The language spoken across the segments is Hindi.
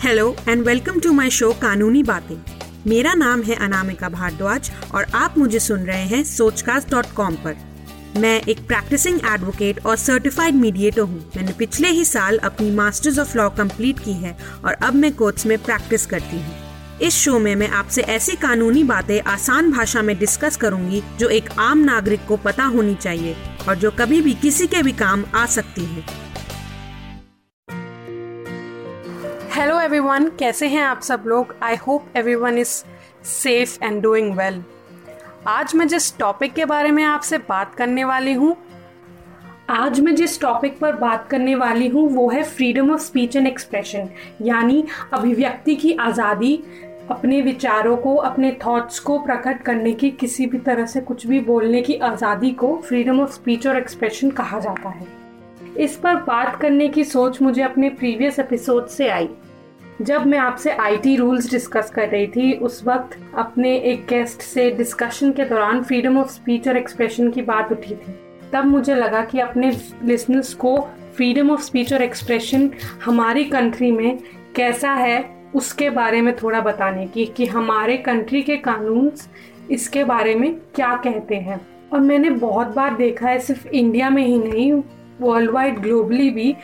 Hello and welcome to my show कानूनी बातें मेरा नाम है अनामिका भारद्वाज और आप मुझे सुन रहे हैं सोचकास्ट डॉट कॉम पर। मैं एक प्रैक्टिसिंग एडवोकेट और सर्टिफाइड मीडिएटर हूँ। मैंने पिछले ही साल अपनी मास्टर्स ऑफ़ लॉ कंप्लीट की है और अब मैं कोर्ट्स में प्रैक्टिस करती हूँ। इस शो में मैं आपसे ऐसी कानूनी बातें आसान भाषा में डिस्कस करूँगी जो एक आम नागरिक को पता होनी चाहिए और जो कभी भी किसी के भी काम आ सकती है। एवरीवन कैसे हैं आप सब लोग? I hope everyone is safe and doing well आज मैं जिस टॉपिक के बारे में आपसे बात करने वाली हूँ, आज मैं जिस टॉपिक पर बात करने वाली हूँ, वो है freedom of speech and expression यानी अभिव्यक्ति की आज़ादी, अपने विचारों को, अपने थॉट्स को प्रकट करने की, किसी भी तरह से कुछ भी बोलने की आज़ादी को फ्रीडम ऑफ़ स्पीच और एक्सप्रेशन कहा जाता है। इस पर बात करने की सोच मुझे अपने प्रीवियस एपिसोड से आई। जब मैं आपसे आईटी रूल्स डिस्कस कर रही थी, उस वक्त अपने एक गेस्ट से डिस्कशन के दौरान फ्रीडम ऑफ़ स्पीच और एक्सप्रेशन की बात उठी थी। तब मुझे लगा कि अपने लिसनर्स को फ्रीडम ऑफ़ स्पीच और एक्सप्रेशन हमारी कंट्री में कैसा है, उसके बारे में थोड़ा बताने की, कि हमारे कंट्री के कानून इसके बारे में क्या कहते हैं। और मैंने बहुत बार देखा है, सिर्फ़ इंडिया में ही नहीं वर्ल्ड वाइड ग्लोबली भी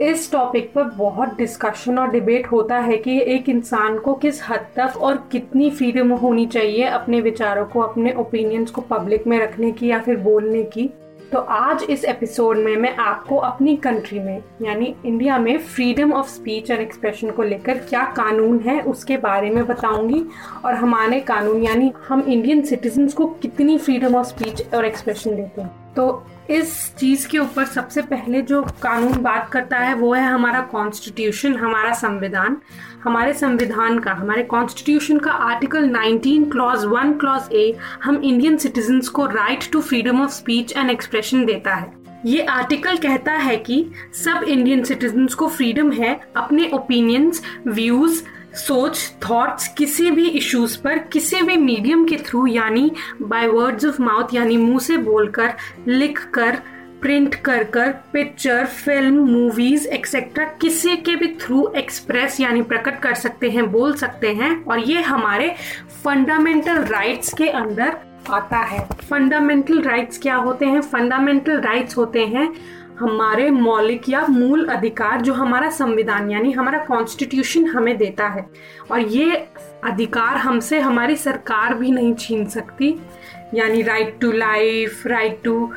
इस टॉपिक पर बहुत डिस्कशन और डिबेट होता है कि एक इंसान को किस हद तक और कितनी फ्रीडम होनी चाहिए अपने विचारों को, अपने ओपिनियंस को पब्लिक में रखने की या फिर बोलने की। तो आज इस एपिसोड में मैं आपको अपनी कंट्री में, यानी इंडिया में freedom of speech and expression को लेकर क्या कानून है उसके बारे में बताऊँगी। और हमारे कानून, यानी हम इंडियन सिटीजन्स को कितनी फ्रीडम ऑफ़ स्पीच और एक्सप्रेशन देते हैं। तो इस चीज़ के ऊपर सबसे पहले जो कानून बात करता है, वो है हमारा कॉन्स्टिट्यूशन हमारा संविधान। हमारे संविधान का, हमारे कॉन्स्टिट्यूशन का आर्टिकल 19 क्लॉज 1 क्लॉज ए हम इंडियन सिटीजन्स को right to freedom of speech and expression देता है। ये आर्टिकल कहता है कि सब इंडियन सिटीजन्स को फ्रीडम है, अपने ओपिनियंस व्यूज़ सोच थॉट्स किसी भी इश्यूज़ पर, किसी भी मीडियम के थ्रू यानी बाय वर्ड्स ऑफ़ माउथ यानी मुँह से बोलकर लिख कर प्रिंट कर कर पिक्चर फ़िल्म मूवीज़ एक्सेट्रा किसी के भी थ्रू एक्सप्रेस यानी प्रकट कर सकते हैं, बोल सकते हैं, और ये हमारे फंडामेंटल राइट्स के अंदर आता है। फंडामेंटल राइट्स क्या होते हैं? फंडामेंटल राइट्स होते हैं हमारे मौलिक या मूल अधिकार जो हमारा संविधान, यानी हमारा कॉन्स्टिट्यूशन हमें देता है। और ये अधिकार हमसे हमारी सरकार भी नहीं छीन सकती। यानी right to life right to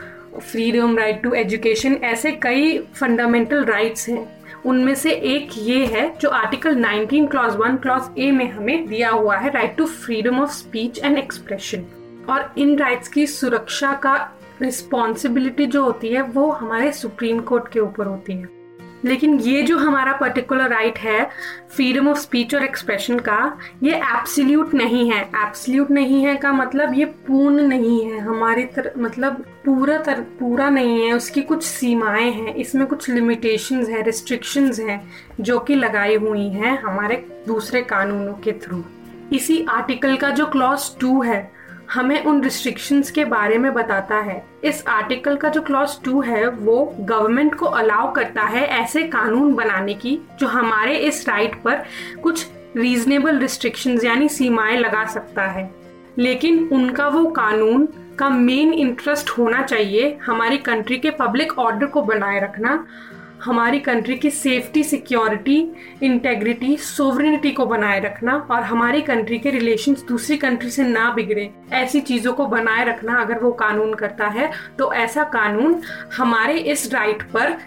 freedom right to education ऐसे कई फंडामेंटल राइट्स हैं। उनमें से एक ये है जो आर्टिकल 19 क्लॉज 1 क्लॉज ए में हमें दिया हुआ है right to freedom of speech and expression और इन राइट्स की सुरक्षा का रिस्पॉन्सिबिलिटी जो होती है, वो हमारे सुप्रीम कोर्ट के ऊपर होती है। लेकिन ये जो हमारा पर्टिकुलर राइट है फ्रीडम ऑफ़ स्पीच और एक्सप्रेशन का, ये एब्सोल्यूट नहीं है। एब्सोल्यूट नहीं है का मतलब ये पूर्ण नहीं है। हमारी तर मतलब पूरा तर, पूरा नहीं है। उसकी कुछ सीमाएँ हैं। इसमें कुछ लिमिटेशंस है रिस्ट्रिक्शंस हैं, जो कि लगाई हुई हैं हमारे दूसरे कानूनों के थ्रू इसी आर्टिकल का जो क्लॉज टू है हमें उन रिस्ट्रिक्शंस के बारे में बताता है। इस आर्टिकल का जो क्लॉज टू है, वो गवर्नमेंट को अलाउ करता है ऐसे कानून बनाने की, जो हमारे इस राइट पर कुछ रीजनेबल रिस्ट्रिक्शंस यानी सीमाएँ लगा सकता है। लेकिन उनका वो कानून का मेन इंटरेस्ट होना चाहिए हमारी कंट्री के पब्लिक ऑर्डर को बनाए रखना हमारी कंट्री की सेफ्टी सिक्योरिटी इंटेग्रिटी सोवरेनिटी को बनाए रखना और हमारी कंट्री के रिलेशन दूसरी कंट्री से ना बिगड़े। ऐसी चीज़ों को बनाए रखना अगर वो कानून करता है तो ऐसा कानून हमारे इस राइट पर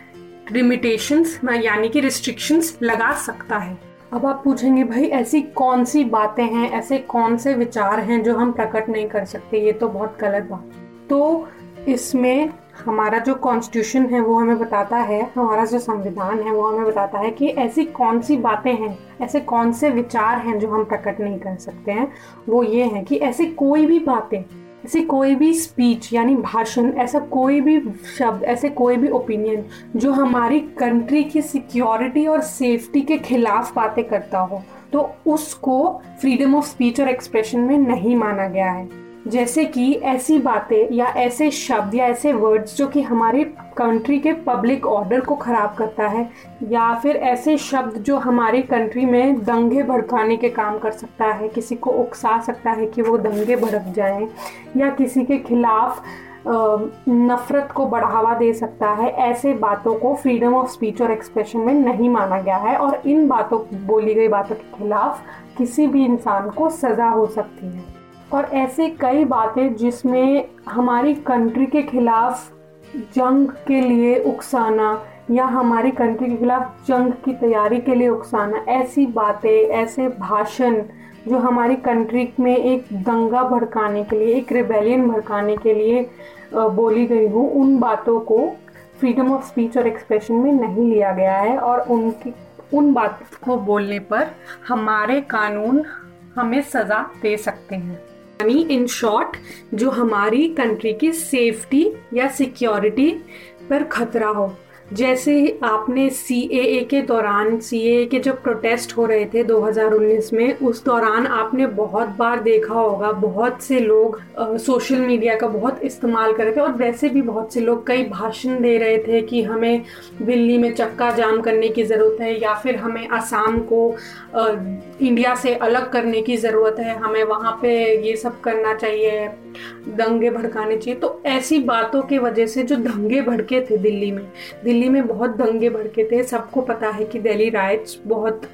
लिमिटेशंस यानी कि रिस्ट्रिक्शंस लगा सकता है। अब आप पूछेंगे, भाई, ऐसी कौन सी बातें हैं, ऐसे कौन से विचार हैं जो हम प्रकट नहीं कर सकते? ये तो बहुत गलत बात। तो इसमें हमारा जो कॉन्स्टिट्यूशन है, वो हमें बताता है, हमारा जो संविधान है, वो हमें बताता है कि ऐसी कौन सी बातें हैं, ऐसे कौन से विचार हैं जो हम प्रकट नहीं कर सकते हैं। वो ये है कि ऐसी कोई भी बातें, ऐसी कोई भी स्पीच यानी भाषण, ऐसा कोई भी शब्द, ऐसे कोई भी ओपिनियन जो हमारी कंट्री की सिक्योरिटी और सेफ्टी के खिलाफ बातें करता हो तो उसको फ्रीडम ऑफ़ स्पीच और एक्सप्रेशन में नहीं माना गया है। जैसे कि ऐसी बातें या ऐसे शब्द या ऐसे वर्ड्स जो कि हमारे कंट्री के पब्लिक ऑर्डर को ख़राब करता है, या फिर ऐसे शब्द जो हमारी कंट्री में दंगे भड़काने के काम कर सकता है, किसी को उकसा सकता है कि वो दंगे भड़क जाएँ, या किसी के खिलाफ नफ़रत को बढ़ावा दे सकता है, ऐसे बातों को फ्रीडम ऑफ़ स्पीच और एक्सप्रेशन में नहीं माना गया है और इन बातों, बोली गई बातों के खिलाफ किसी भी इंसान को सज़ा हो सकती है। और ऐसे कई बातें जिसमें हमारी कंट्री के खिलाफ जंग के लिए उकसाना या हमारी कंट्री के खिलाफ जंग की तैयारी के लिए उकसाना, ऐसी बातें, ऐसे भाषण जो हमारी कंट्री में एक दंगा भड़काने के लिए, एक रिबेलियन भड़काने के लिए बोली गई हो, उन बातों को फ्रीडम ऑफ़ स्पीच और एक्सप्रेशन में नहीं लिया गया है और उनकी, उन बातों को बोलने पर हमारे कानून हमें सज़ा दे सकते हैं। यानी इन शॉर्ट जो हमारी कंट्री की सेफ्टी या सिक्योरिटी पर खतरा हो। जैसे आपने सी के दौरान सी के जब प्रोटेस्ट हो रहे थे 2019 में उस दौरान आपने बहुत बार देखा होगा बहुत से लोग आ, सोशल मीडिया का बहुत इस्तेमाल कर रहे थे और वैसे भी बहुत से लोग कई भाषण दे रहे थे कि हमें दिल्ली में चक्का जाम करने की ज़रूरत है या फिर हमें आसाम को आ, इंडिया से अलग करने की ज़रूरत है हमें वहाँ पे ये सब करना चाहिए। दंगे भड़काने चाहिए। तो ऐसी बातों की वजह से जो दंगे भड़के थे दिल्ली में दिल्ली में बहुत दंगे भड़के थे। सबको पता है कि दिल्ली राइट्स बहुत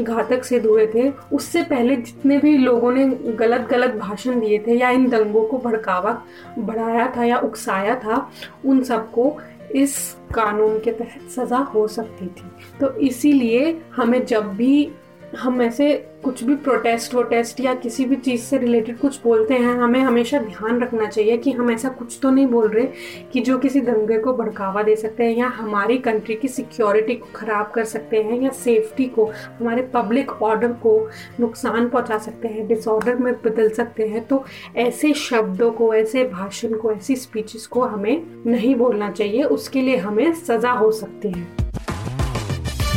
घातक सिद्ध हुए थे। उससे पहले जितने भी लोगों ने गलत गलत भाषण दिए थे या इन दंगों को भड़कावा, बढ़ाया था या उकसाया था, उन सबको इस कानून के तहत सज़ा हो सकती थी। तो इसीलिए हमें जब भी हम ऐसे कुछ भी प्रोटेस्ट वोटेस्ट या किसी भी चीज़ से रिलेटेड कुछ बोलते हैं, हमें हमेशा ध्यान रखना चाहिए कि हम ऐसा कुछ तो नहीं बोल रहे कि जो किसी दंगे को बढ़ावा दे सकते हैं या हमारी कंट्री की सिक्योरिटी को ख़राब कर सकते हैं या सेफ्टी को, हमारे पब्लिक ऑर्डर को नुकसान पहुँचा सकते हैं डिसऑर्डर में बदल सकते हैं तो ऐसे शब्दों को, ऐसे भाषण को, ऐसी स्पीचेस को हमें नहीं बोलना चाहिए, उसके लिए हमें सज़ा हो सकती है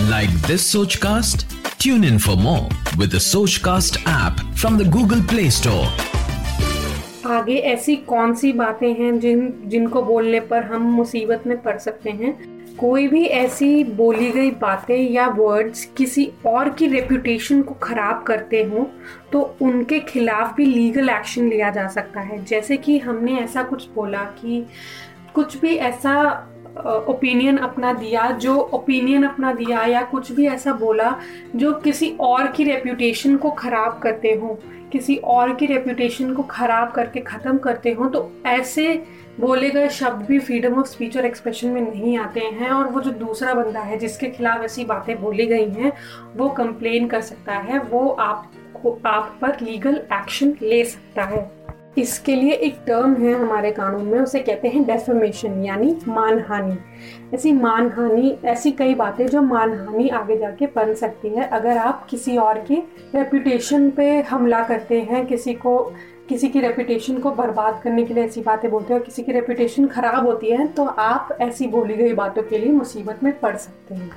Like this Sochcast? Tune in for more with the Sochcast app from the Google Play Store. आगे ऐसी कौन सी बातें हैं जिन, जिनको बोलने पर हम मुसीबत में पड़ सकते हैं कोई भी ऐसी बोली गई बातें या वर्ड्स किसी और की रेपुटेशन को ख़राब करते हों तो उनके खिलाफ भी लीगल एक्शन लिया जा सकता है जैसे कि हमने ऐसा कुछ बोला कि कुछ भी ऐसा ओपिनियन अपना दिया, जो ओपिनियन अपना दिया या कुछ भी ऐसा बोला, जो किसी और की रेपुटेशन को ख़राब करते हो, किसी और की रेपुटेशन को ख़राब करके ख़त्म करते हो तो ऐसे बोले गए शब्द भी फ्रीडम ऑफ़ स्पीच और एक्सप्रेशन में नहीं आते हैं और वो जो दूसरा बंदा है, जिसके खिलाफ ऐसी बातें बोली गई हैं, वो कंप्लेन कर सकता है, वो आप आप पर लीगल एक्शन ले सकता है। इसके लिए एक टर्म है हमारे कानून में, उसे कहते हैं डेफेमेशन यानी मानहानि। ऐसी मानहानि, ऐसी कई बातें जो मानहानि आगे जाके बन सकती है। अगर आप किसी और की रेपुटेशन पे हमला करते हैं, किसी को, किसी की रेपुटेशन को बर्बाद करने के लिए ऐसी बातें बोलते हैं किसी की रेपुटेशन ख़राब होती है तो आप ऐसी बोली गई बातों के लिए मुसीबत में पड़ सकते हैं।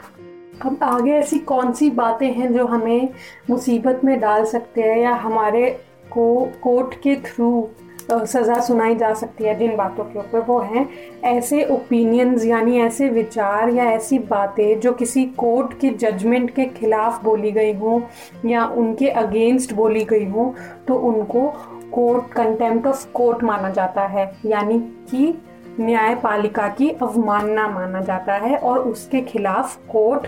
अब आगे ऐसी कौन सी बातें हैं जो हमें मुसीबत में डाल सकते हैं या हमारे को कोर्ट के थ्रू सज़ा सुनाई जा सकती है जिन बातों के ऊपर वो हैं। ऐसे ओपिनियंस यानी ऐसे विचार या ऐसी बातें जो किसी कोर्ट के जजमेंट के खिलाफ बोली गई हों या उनके अगेंस्ट बोली गई हों तो उनको कोर्ट कंटेम्प्ट ऑफ़ कोर्ट माना जाता है। यानी कि न्यायपालिका की अवमानना माना जाता है और उसके खिलाफ कोर्ट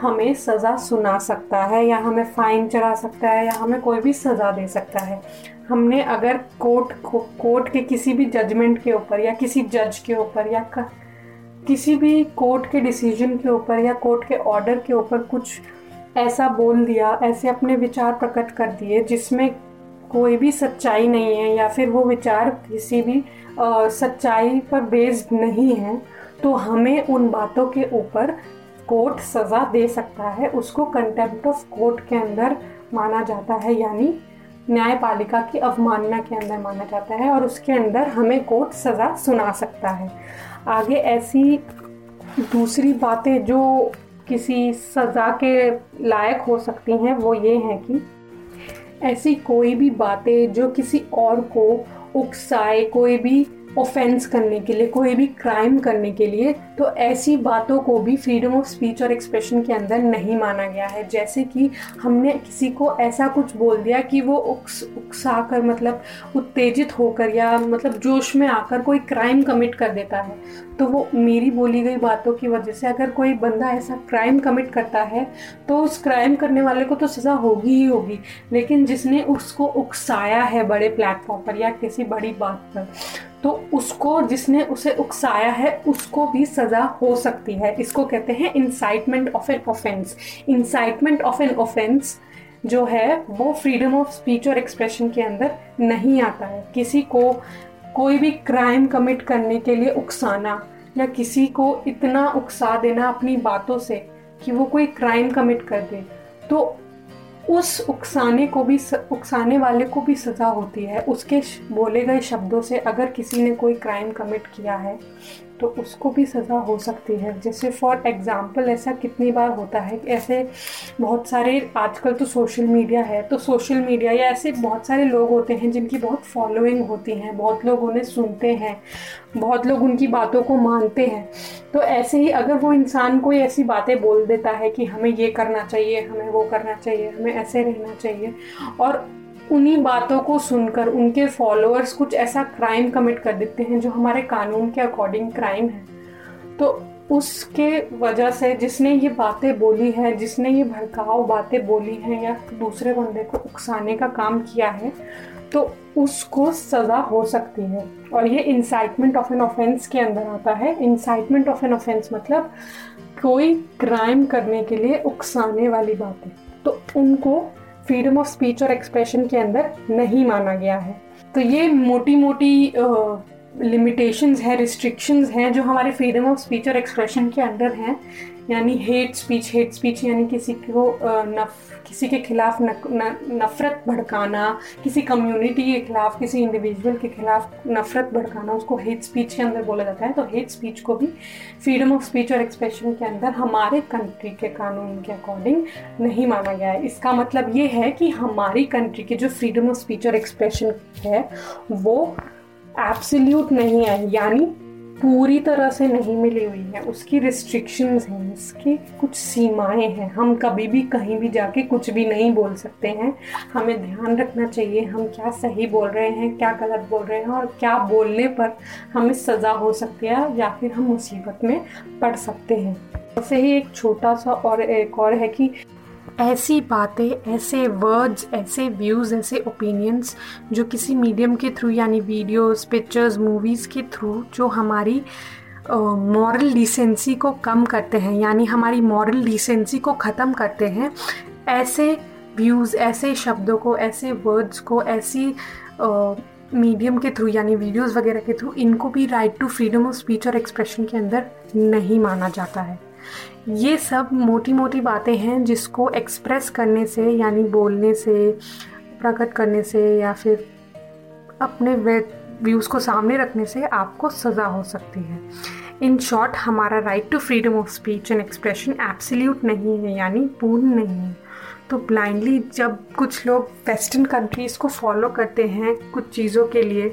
हमें सज़ा सुना सकता है या हमें फ़ाइन चढ़ा सकता है या हमें कोई भी सज़ा दे सकता है। हमने अगर कोर्ट कोर्ट के किसी भी जजमेंट के ऊपर या किसी जज के ऊपर या किसी भी कोर्ट के डिसीज़न के ऊपर या कोर्ट के ऑर्डर के ऊपर कुछ ऐसा बोल दिया ऐसे अपने विचार प्रकट कर दिए जिसमें कोई भी सच्चाई नहीं है या फिर वो विचार किसी भी आ, सच्चाई पर बेस्ड नहीं है तो हमें उन बातों के ऊपर कोर्ट सज़ा दे सकता है, उसको कंटेम्प्ट ऑफ़ कोर्ट के अंदर माना जाता है, यानी न्यायपालिका की अवमानना के अंदर माना जाता है और उसके अंदर हमें कोर्ट सज़ा सुना सकता है। आगे ऐसी दूसरी बातें जो किसी सज़ा के लायक हो सकती हैं, वो ये हैं कि ऐसी कोई भी बातें जो किसी और को उकसाए, कोई भी ऑफेंस करने के लिए, कोई भी क्राइम करने के लिए तो ऐसी बातों को भी फ्रीडम ऑफ़ स्पीच और एक्सप्रेशन के अंदर नहीं माना गया है। जैसे कि हमने किसी को ऐसा कुछ बोल दिया कि वो उकस उकसा कर मतलब उत्तेजित होकर या मतलब जोश में आकर कोई क्राइम कमिट कर देता है तो वो मेरी बोली गई बातों की वजह से अगर कोई बंदा ऐसा क्राइम कमिट करता है तो उस क्राइम करने वाले को तो सज़ा होगी ही होगी, लेकिन जिसने उसको उकसाया है बड़े प्लेटफॉर्म पर या किसी बड़ी बात पर तो उसको, जिसने उसे उकसाया है, उसको भी सज़ा हो सकती है। इसको कहते हैं incitement of an offence incitement of an offence जो है, वो फ्रीडम ऑफ़ स्पीच और एक्सप्रेशन के अंदर नहीं आता है। किसी को कोई भी क्राइम कमिट करने के लिए उकसाना या किसी को इतना उकसा देना अपनी बातों से कि वो कोई क्राइम कमिट कर दे तो उस उकसाने को भी उकसाने वाले को भी सज़ा होती है। उसके बोले गए शब्दों से अगर किसी ने कोई क्राइम कमिट किया है तो उसको भी सज़ा हो सकती है। जैसे फॉर एग्ज़ाम्पल ऐसा कितनी बार होता है कि ऐसे बहुत सारे आजकल तो सोशल मीडिया है तो सोशल मीडिया या ऐसे बहुत सारे लोग होते हैं जिनकी बहुत फॉलोइंग होती हैं, बहुत लोग उन्हें सुनते हैं, बहुत लोग उनकी बातों को मानते हैं। तो ऐसे ही अगर वो इंसान कोई ऐसी बातें बोल देता है कि हमें ये करना चाहिए, हमें वो करना चाहिए, हमें ऐसे रहना चाहिए और उन्हीं बातों को सुनकर उनके फॉलोअर्स कुछ ऐसा क्राइम कमिट कर देते हैं जो हमारे कानून के अकॉर्डिंग क्राइम है। तो उसके वजह से जिसने ये बातें बोली है, जिसने ये भड़काऊ बातें बोली हैं या दूसरे बंदे को उकसाने का काम किया है तो उसको सज़ा हो सकती है। और ये इंसाइटमेंट ऑफ़ एन ऑफेंस के अंदर आता है। इंसाइटमेंट ऑफ़ एन ऑफेंस मतलब कोई क्राइम करने के लिए उकसाने वाली बातें। तो उनको फ्रीडम ऑफ़ स्पीच और एक्सप्रेशन के अंदर नहीं माना गया है। तो ये मोटी मोटी लिमिटेशंस हैं रिस्ट्रिक्शंस हैं जो हमारे फ्रीडम ऑफ़ स्पीच और एक्सप्रेशन के अंदर हैं। यानी हेट स्पीच हेट स्पीच यानी किसी को नफ, किसी के खिलाफ नफरत भड़काना, किसी कम्युनिटी के खिलाफ, किसी इंडिविजुअल के खिलाफ नफरत भड़काना, उसको हेट स्पीच के अंदर बोला जाता है। तो हेट स्पीच को भी फ्रीडम ऑफ़ स्पीच और एक्सप्रेशन के अंदर हमारे कंट्री के कानून के अकॉर्डिंग नहीं माना गया है। इसका मतलब ये है कि हमारी कंट्री की जो फ्रीडम ऑफ़ स्पीच और एक्सप्रेशन है, वो एब्सोल्यूट नहीं है। यानी पूरी तरह से नहीं मिली हुई है। उसकी रिस्ट्रिक्शंस हैं उसकी कुछ सीमाएँ हैं। हम कभी भी कहीं भी जाके कुछ भी नहीं बोल सकते हैं। हमें ध्यान रखना चाहिए, हम क्या सही बोल रहे हैं, क्या गलत बोल रहे हैं और क्या बोलने पर हमें सज़ा हो सकती है या फिर हम मुसीबत में पड़ सकते हैं। ऐसे ही एक छोटा सा और एक और है कि ऐसी बातें ऐसे वर्ड्स ऐसे व्यूज़ ऐसे ओपिनियंस जो किसी मीडियम के थ्रू यानी वीडियोस पिक्चर्स मूवीज़ के थ्रू जो हमारी मॉरल uh, डिसेंसी को कम करते हैं यानी हमारी मॉरल डिसेंसी को ख़त्म करते हैं ऐसे व्यूज़ ऐसे शब्दों को ऐसे वर्ड्स को ऐसी मीडियम के थ्रू यानी वीडियोस वगैरह के थ्रू इनको भी right to freedom of speech और एक्सप्रेशन के अंदर नहीं माना जाता है। ये सब मोटी मोटी बातें हैं जिसको एक्सप्रेस करने से, यानी बोलने से, प्रकट करने से, या फिर अपने व्यूज़ को सामने रखने से आपको सज़ा हो सकती है। इन शॉर्ट हमारा right to freedom of speech and expression absolute नहीं है, यानी पूर्ण नहीं है। तो ब्लाइंडली जब कुछ लोग वेस्टर्न कंट्रीज़ को फॉलो करते हैं कुछ चीज़ों के लिए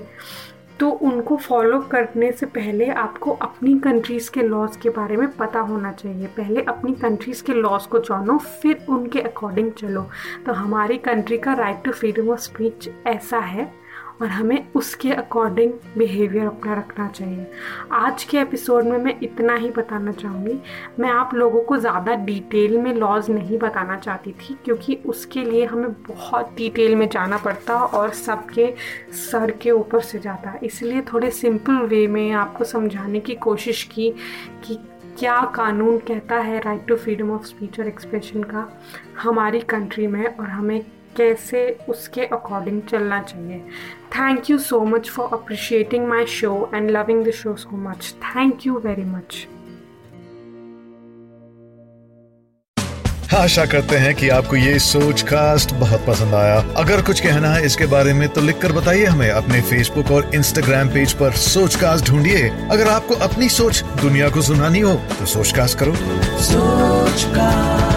तो उनको फॉलो करने से पहले आपको अपनी कंट्रीज़ के लॉज के बारे में पता होना चाहिए। पहले अपनी कंट्रीज़ के लॉज को जानो, फिर उनके अकॉर्डिंग चलो। तो हमारी कंट्री का right to freedom of speech ऐसा है। और हमें उसके अकॉर्डिंग बिहेवियर अपना रखना चाहिए। आज के एपिसोड में मैं इतना ही बताना चाहूँगी। मैं आप लोगों को ज़्यादा डिटेल में लॉज नहीं बताना चाहती थी, क्योंकि उसके लिए हमें बहुत डिटेल में जाना पड़ता और सबके सर के ऊपर से जाता। इसलिए थोड़े सिंपल वे में आपको समझाने की कोशिश की कि क्या कानून कहता है right to freedom of speech और एक्सप्रेशन का। हमारी कंट्री में और हमें कैसे उसके अकॉर्डिंग चलना चाहिए। Thank you so much for appreciating my show and loving the show so much thank you very much आशा करते हैं कि आपको ये सोच कास्ट बहुत पसंद आया। अगर कुछ कहना है इसके बारे में तो लिखकर बताइए हमें अपने फेसबुक और इंस्टाग्राम पेज पर सोच कास्ट ढूंढिए। अगर आपको अपनी सोच दुनिया को सुनानी हो तो सोच कास्ट करो। सोच कास्ट